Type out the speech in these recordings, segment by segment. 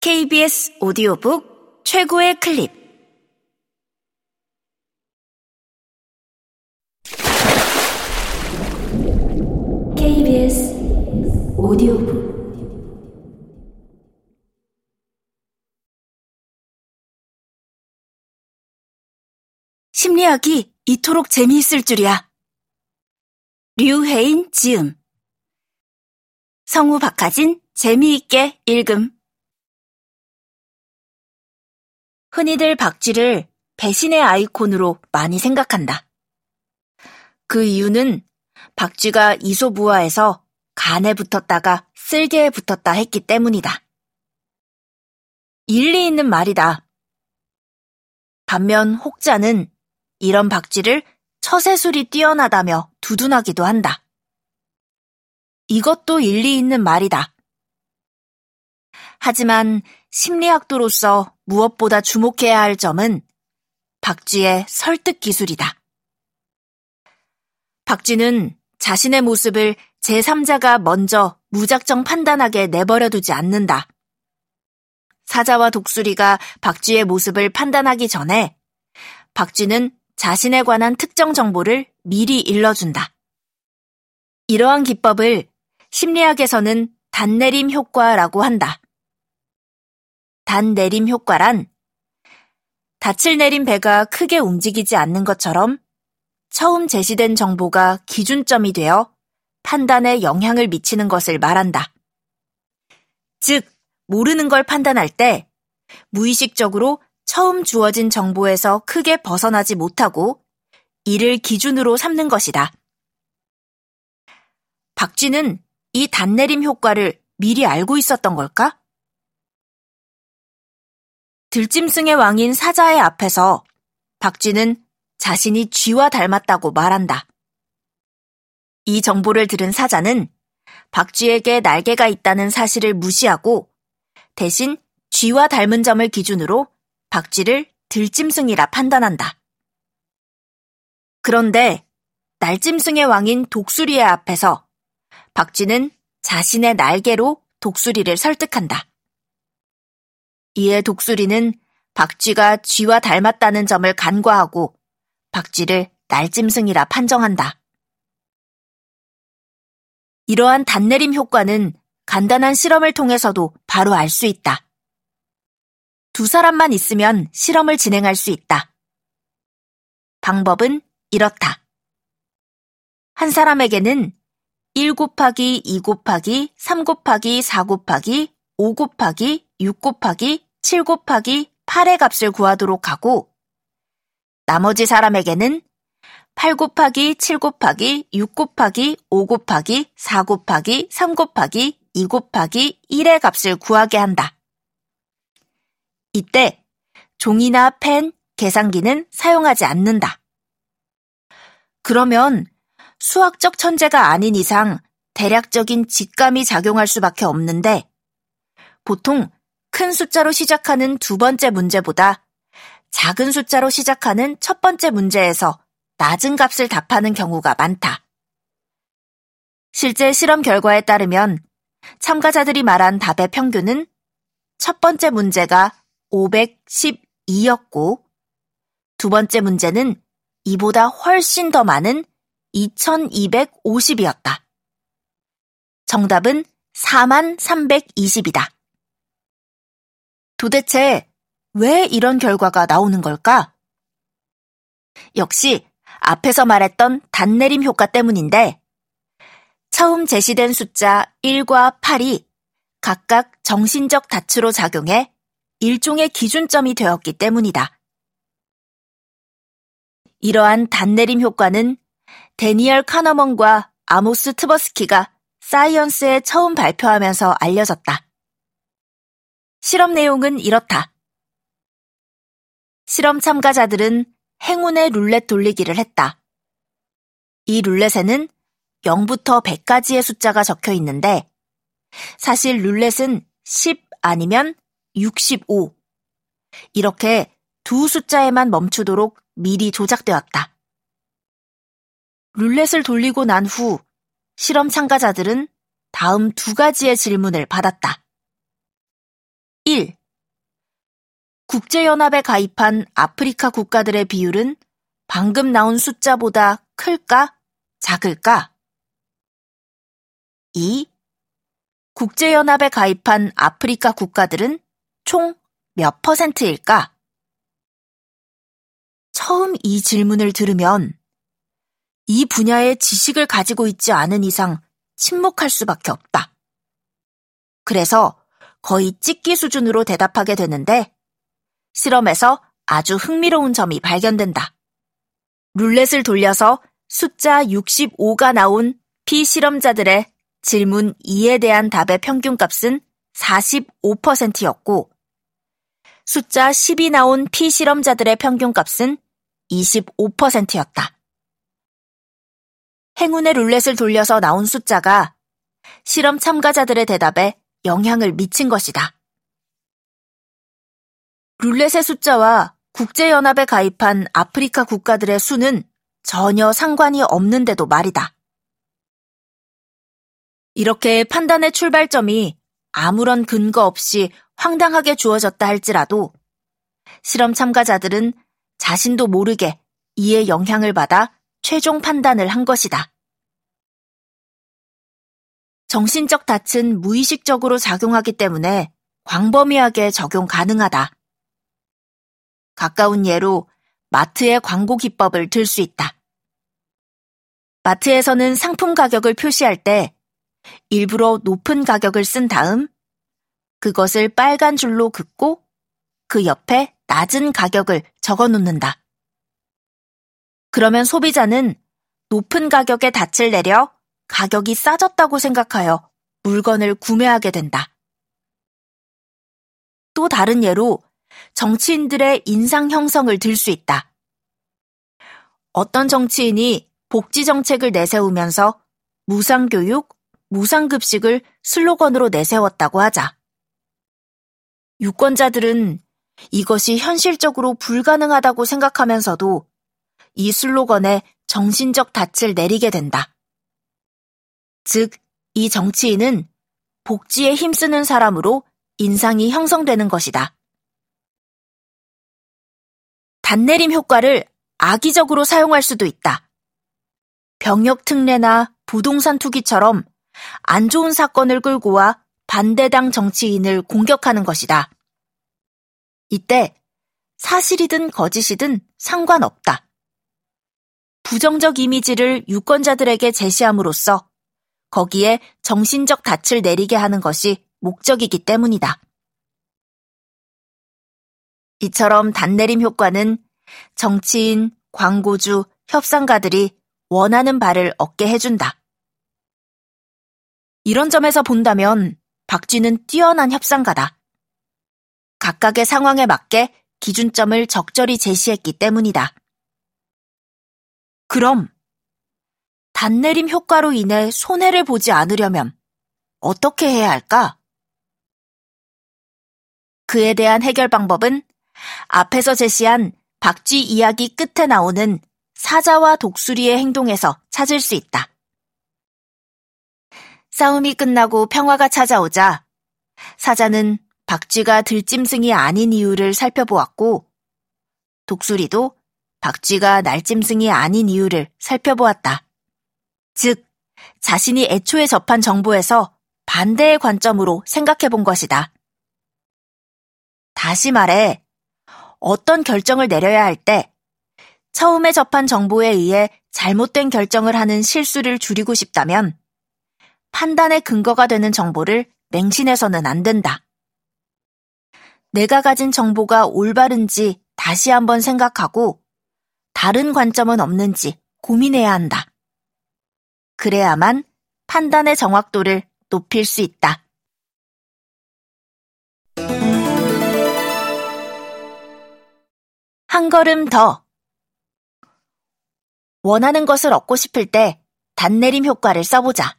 KBS 오디오북 최고의 클립. 심리학이 이토록 재미있을 줄이야. 류혜인 지음. 성우 박하진 재미있게 읽음 흔히들 박쥐를 배신의 아이콘으로 많이 생각한다. 그 이유는 박쥐가 이소부화에서 간에 붙었다가 쓸개에 붙었다 했기 때문이다. 일리 있는 말이다. 반면 혹자는 이런 박쥐를 처세술이 뛰어나다며 두둔하기도 한다. 이것도 일리 있는 말이다. 하지만 심리학도로서 무엇보다 주목해야 할 점은 박쥐의 설득 기술이다. 박쥐는 자신의 모습을 제3자가 먼저 무작정 판단하게 내버려두지 않는다. 사자와 독수리가 박쥐의 모습을 판단하기 전에 박쥐는 자신에 관한 특정 정보를 미리 일러준다. 이러한 기법을 심리학에서는 단내림 효과라고 한다. 단 내림 효과란 닻을 내린 배가 크게 움직이지 않는 것처럼 처음 제시된 정보가 기준점이 되어 판단에 영향을 미치는 것을 말한다. 즉, 모르는 걸 판단할 때 무의식적으로 처음 주어진 정보에서 크게 벗어나지 못하고 이를 기준으로 삼는 것이다. 박쥐는 이 단내림 효과를 미리 알고 있었던 걸까? 들짐승의 왕인 사자의 앞에서 박쥐는 자신이 쥐와 닮았다고 말한다. 이 정보를 들은 사자는 박쥐에게 날개가 있다는 사실을 무시하고 대신 쥐와 닮은 점을 기준으로 박쥐를 들짐승이라 판단한다. 그런데 날짐승의 왕인 독수리의 앞에서 박쥐는 자신의 날개로 독수리를 설득한다. 이에 독수리는 박쥐가 쥐와 닮았다는 점을 간과하고 박쥐를 날짐승이라 판정한다. 이러한 단내림 효과는 간단한 실험을 통해서도 바로 알 수 있다. 두 사람만 있으면 실험을 진행할 수 있다. 방법은 이렇다. 한 사람에게는 1 곱하기 2 곱하기 3 곱하기 4 곱하기 5 곱하기 6 곱하기 7 곱하기 8의 값을 구하도록 하고 나머지 사람에게는 8 곱하기 7 곱하기 6 곱하기 5 곱하기 4 곱하기 3 곱하기 2 곱하기 1의 값을 구하게 한다. 이때 종이나 펜, 계산기는 사용하지 않는다. 그러면 수학적 천재가 아닌 이상 대략적인 직감이 작용할 수밖에 없는데 보통 큰 숫자로 시작하는 두 번째 문제보다 작은 숫자로 시작하는 첫 번째 문제에서 낮은 값을 답하는 경우가 많다. 실제 실험 결과에 따르면 참가자들이 말한 답의 평균은 첫 번째 문제가 512였고 두 번째 문제는 이보다 훨씬 더 많은 2250이었다. 정답은 4320이다. 도대체 왜 이런 결과가 나오는 걸까? 역시 앞에서 말했던 단내림 효과 때문인데 처음 제시된 숫자 1과 8이 각각 정신적 닻으로 작용해 일종의 기준점이 되었기 때문이다. 이러한 단내림 효과는 데니얼 카너먼과 아모스 트버스키가 사이언스에 처음 발표하면서 알려졌다. 실험 내용은 이렇다. 실험 참가자들은 행운의 룰렛 돌리기를 했다. 이 룰렛에는 0부터 100까지의 숫자가 적혀 있는데 사실 룰렛은 10 아니면 65 이렇게 두 숫자에만 멈추도록 미리 조작되었다. 룰렛을 돌리고 난 후 실험 참가자들은 다음 두 가지의 질문을 받았다. 1. 국제연합에 가입한 아프리카 국가들의 비율은 방금 나온 숫자보다 클까? 작을까? 2. 국제연합에 가입한 아프리카 국가들은 총 몇 퍼센트일까? 처음 이 질문을 들으면 이 분야의 지식을 가지고 있지 않은 이상 침묵할 수밖에 없다. 그래서 거의 찍기 수준으로 대답하게 되는데 실험에서 아주 흥미로운 점이 발견된다. 룰렛을 돌려서 숫자 65가 나온 피실험자들의 질문 2에 대한 답의 평균값은 45%였고 숫자 10이 나온 피실험자들의 평균값은 25%였다. 행운의 룰렛을 돌려서 나온 숫자가 실험 참가자들의 대답에 영향을 미친 것이다. 룰렛의 숫자와 국제연합에 가입한 아프리카 국가들의 수는 전혀 상관이 없는데도 말이다. 이렇게 판단의 출발점이 아무런 근거 없이 황당하게 주어졌다 할지라도 실험 참가자들은 자신도 모르게 이에 영향을 받아 최종 판단을 한 것이다. 정신적 닻은 무의식적으로 작용하기 때문에 광범위하게 적용 가능하다. 가까운 예로 마트의 광고 기법을 들 수 있다. 마트에서는 상품 가격을 표시할 때 일부러 높은 가격을 쓴 다음 그것을 빨간 줄로 긋고 그 옆에 낮은 가격을 적어 놓는다. 그러면 소비자는 높은 가격에 닻을 내려 가격이 싸졌다고 생각하여 물건을 구매하게 된다. 또 다른 예로 정치인들의 인상 형성을 들 수 있다. 어떤 정치인이 복지 정책을 내세우면서 무상교육, 무상급식을 슬로건으로 내세웠다고 하자. 유권자들은 이것이 현실적으로 불가능하다고 생각하면서도 이 슬로건에 정신적 닻을 내리게 된다. 즉, 이 정치인은 복지에 힘쓰는 사람으로 인상이 형성되는 것이다. 단내림 효과를 악의적으로 사용할 수도 있다. 병역 특례나 부동산 투기처럼 안 좋은 사건을 끌고 와 반대당 정치인을 공격하는 것이다. 이때 사실이든 거짓이든 상관없다. 부정적 이미지를 유권자들에게 제시함으로써 거기에 정신적 닻을 내리게 하는 것이 목적이기 때문이다. 이처럼 단내림 효과는 정치인, 광고주, 협상가들이 원하는 바를 얻게 해준다. 이런 점에서 본다면 박쥐는 뛰어난 협상가다. 각각의 상황에 맞게 기준점을 적절히 제시했기 때문이다. 그럼 단내림 효과로 인해 손해를 보지 않으려면 어떻게 해야 할까? 그에 대한 해결 방법은 앞에서 제시한 박쥐 이야기 끝에 나오는 사자와 독수리의 행동에서 찾을 수 있다. 싸움이 끝나고 평화가 찾아오자 사자는 박쥐가 들짐승이 아닌 이유를 살펴보았고 독수리도 박쥐가 날짐승이 아닌 이유를 살펴보았다. 즉, 자신이 애초에 접한 정보에서 반대의 관점으로 생각해 본 것이다. 다시 말해, 어떤 결정을 내려야 할 때 처음에 접한 정보에 의해 잘못된 결정을 하는 실수를 줄이고 싶다면 판단의 근거가 되는 정보를 맹신해서는 안 된다. 내가 가진 정보가 올바른지 다시 한번 생각하고 다른 관점은 없는지 고민해야 한다. 그래야만 판단의 정확도를 높일 수 있다. 한 걸음 더. 원하는 것을 얻고 싶을 때 단내림 효과를 써보자.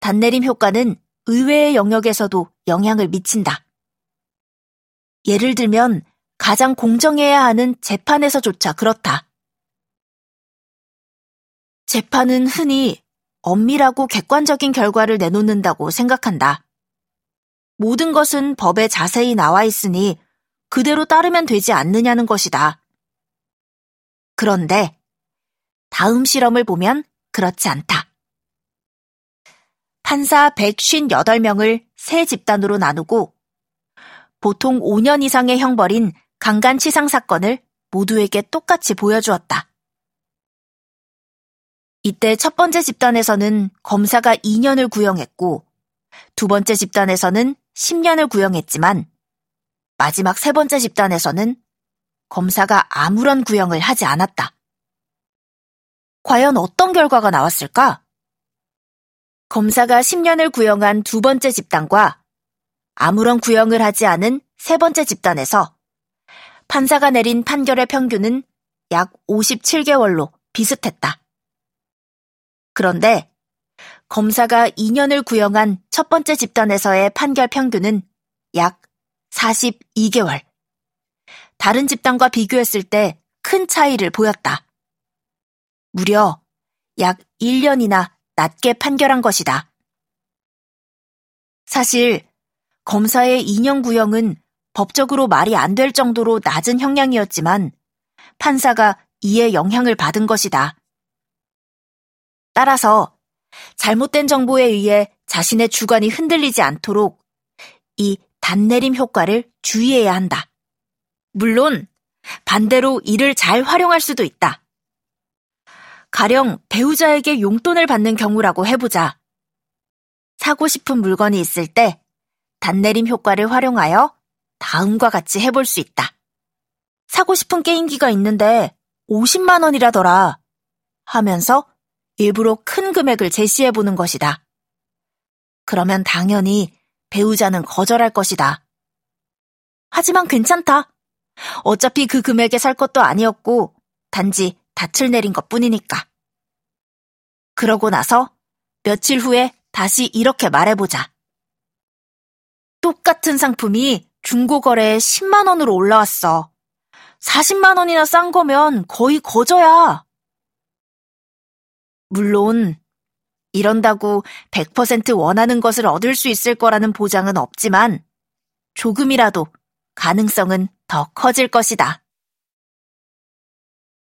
단내림 효과는 의외의 영역에서도 영향을 미친다. 예를 들면 가장 공정해야 하는 재판에서조차 그렇다. 재판은 흔히 엄밀하고 객관적인 결과를 내놓는다고 생각한다. 모든 것은 법에 자세히 나와 있으니 그대로 따르면 되지 않느냐는 것이다. 그런데 다음 실험을 보면 그렇지 않다. 판사 158명을 세 집단으로 나누고 보통 5년 이상의 형벌인 강간치상 사건을 모두에게 똑같이 보여주었다. 이때 첫 번째 집단에서는 검사가 2년을 구형했고 두 번째 집단에서는 10년을 구형했지만 마지막 세 번째 집단에서는 검사가 아무런 구형을 하지 않았다. 과연 어떤 결과가 나왔을까? 검사가 10년을 구형한 두 번째 집단과 아무런 구형을 하지 않은 세 번째 집단에서 판사가 내린 판결의 평균은 약 57개월로 비슷했다. 그런데 검사가 2년을 구형한 첫 번째 집단에서의 판결 평균은 약 42개월. 다른 집단과 비교했을 때 큰 차이를 보였다. 무려 약 1년이나 낮게 판결한 것이다. 사실 검사의 2년 구형은 법적으로 말이 안 될 정도로 낮은 형량이었지만 판사가 이에 영향을 받은 것이다. 따라서 잘못된 정보에 의해 자신의 주관이 흔들리지 않도록 이 단내림 효과를 주의해야 한다. 물론 반대로 이를 잘 활용할 수도 있다. 가령 배우자에게 용돈을 받는 경우라고 해보자. 사고 싶은 물건이 있을 때 단내림 효과를 활용하여 다음과 같이 해볼 수 있다. 사고 싶은 게임기가 있는데 50만 원이라더라 하면서 일부러 큰 금액을 제시해 보는 것이다. 그러면 당연히 배우자는 거절할 것이다. 하지만 괜찮다. 어차피 그 금액에 살 것도 아니었고 단지 닻을 내린 것 뿐이니까. 그러고 나서 며칠 후에 다시 이렇게 말해보자. 똑같은 상품이 중고거래에 10만원으로 올라왔어. 40만원이나 싼 거면 거의 거저야. 물론, 이런다고 100% 원하는 것을 얻을 수 있을 거라는 보장은 없지만, 조금이라도 가능성은 더 커질 것이다.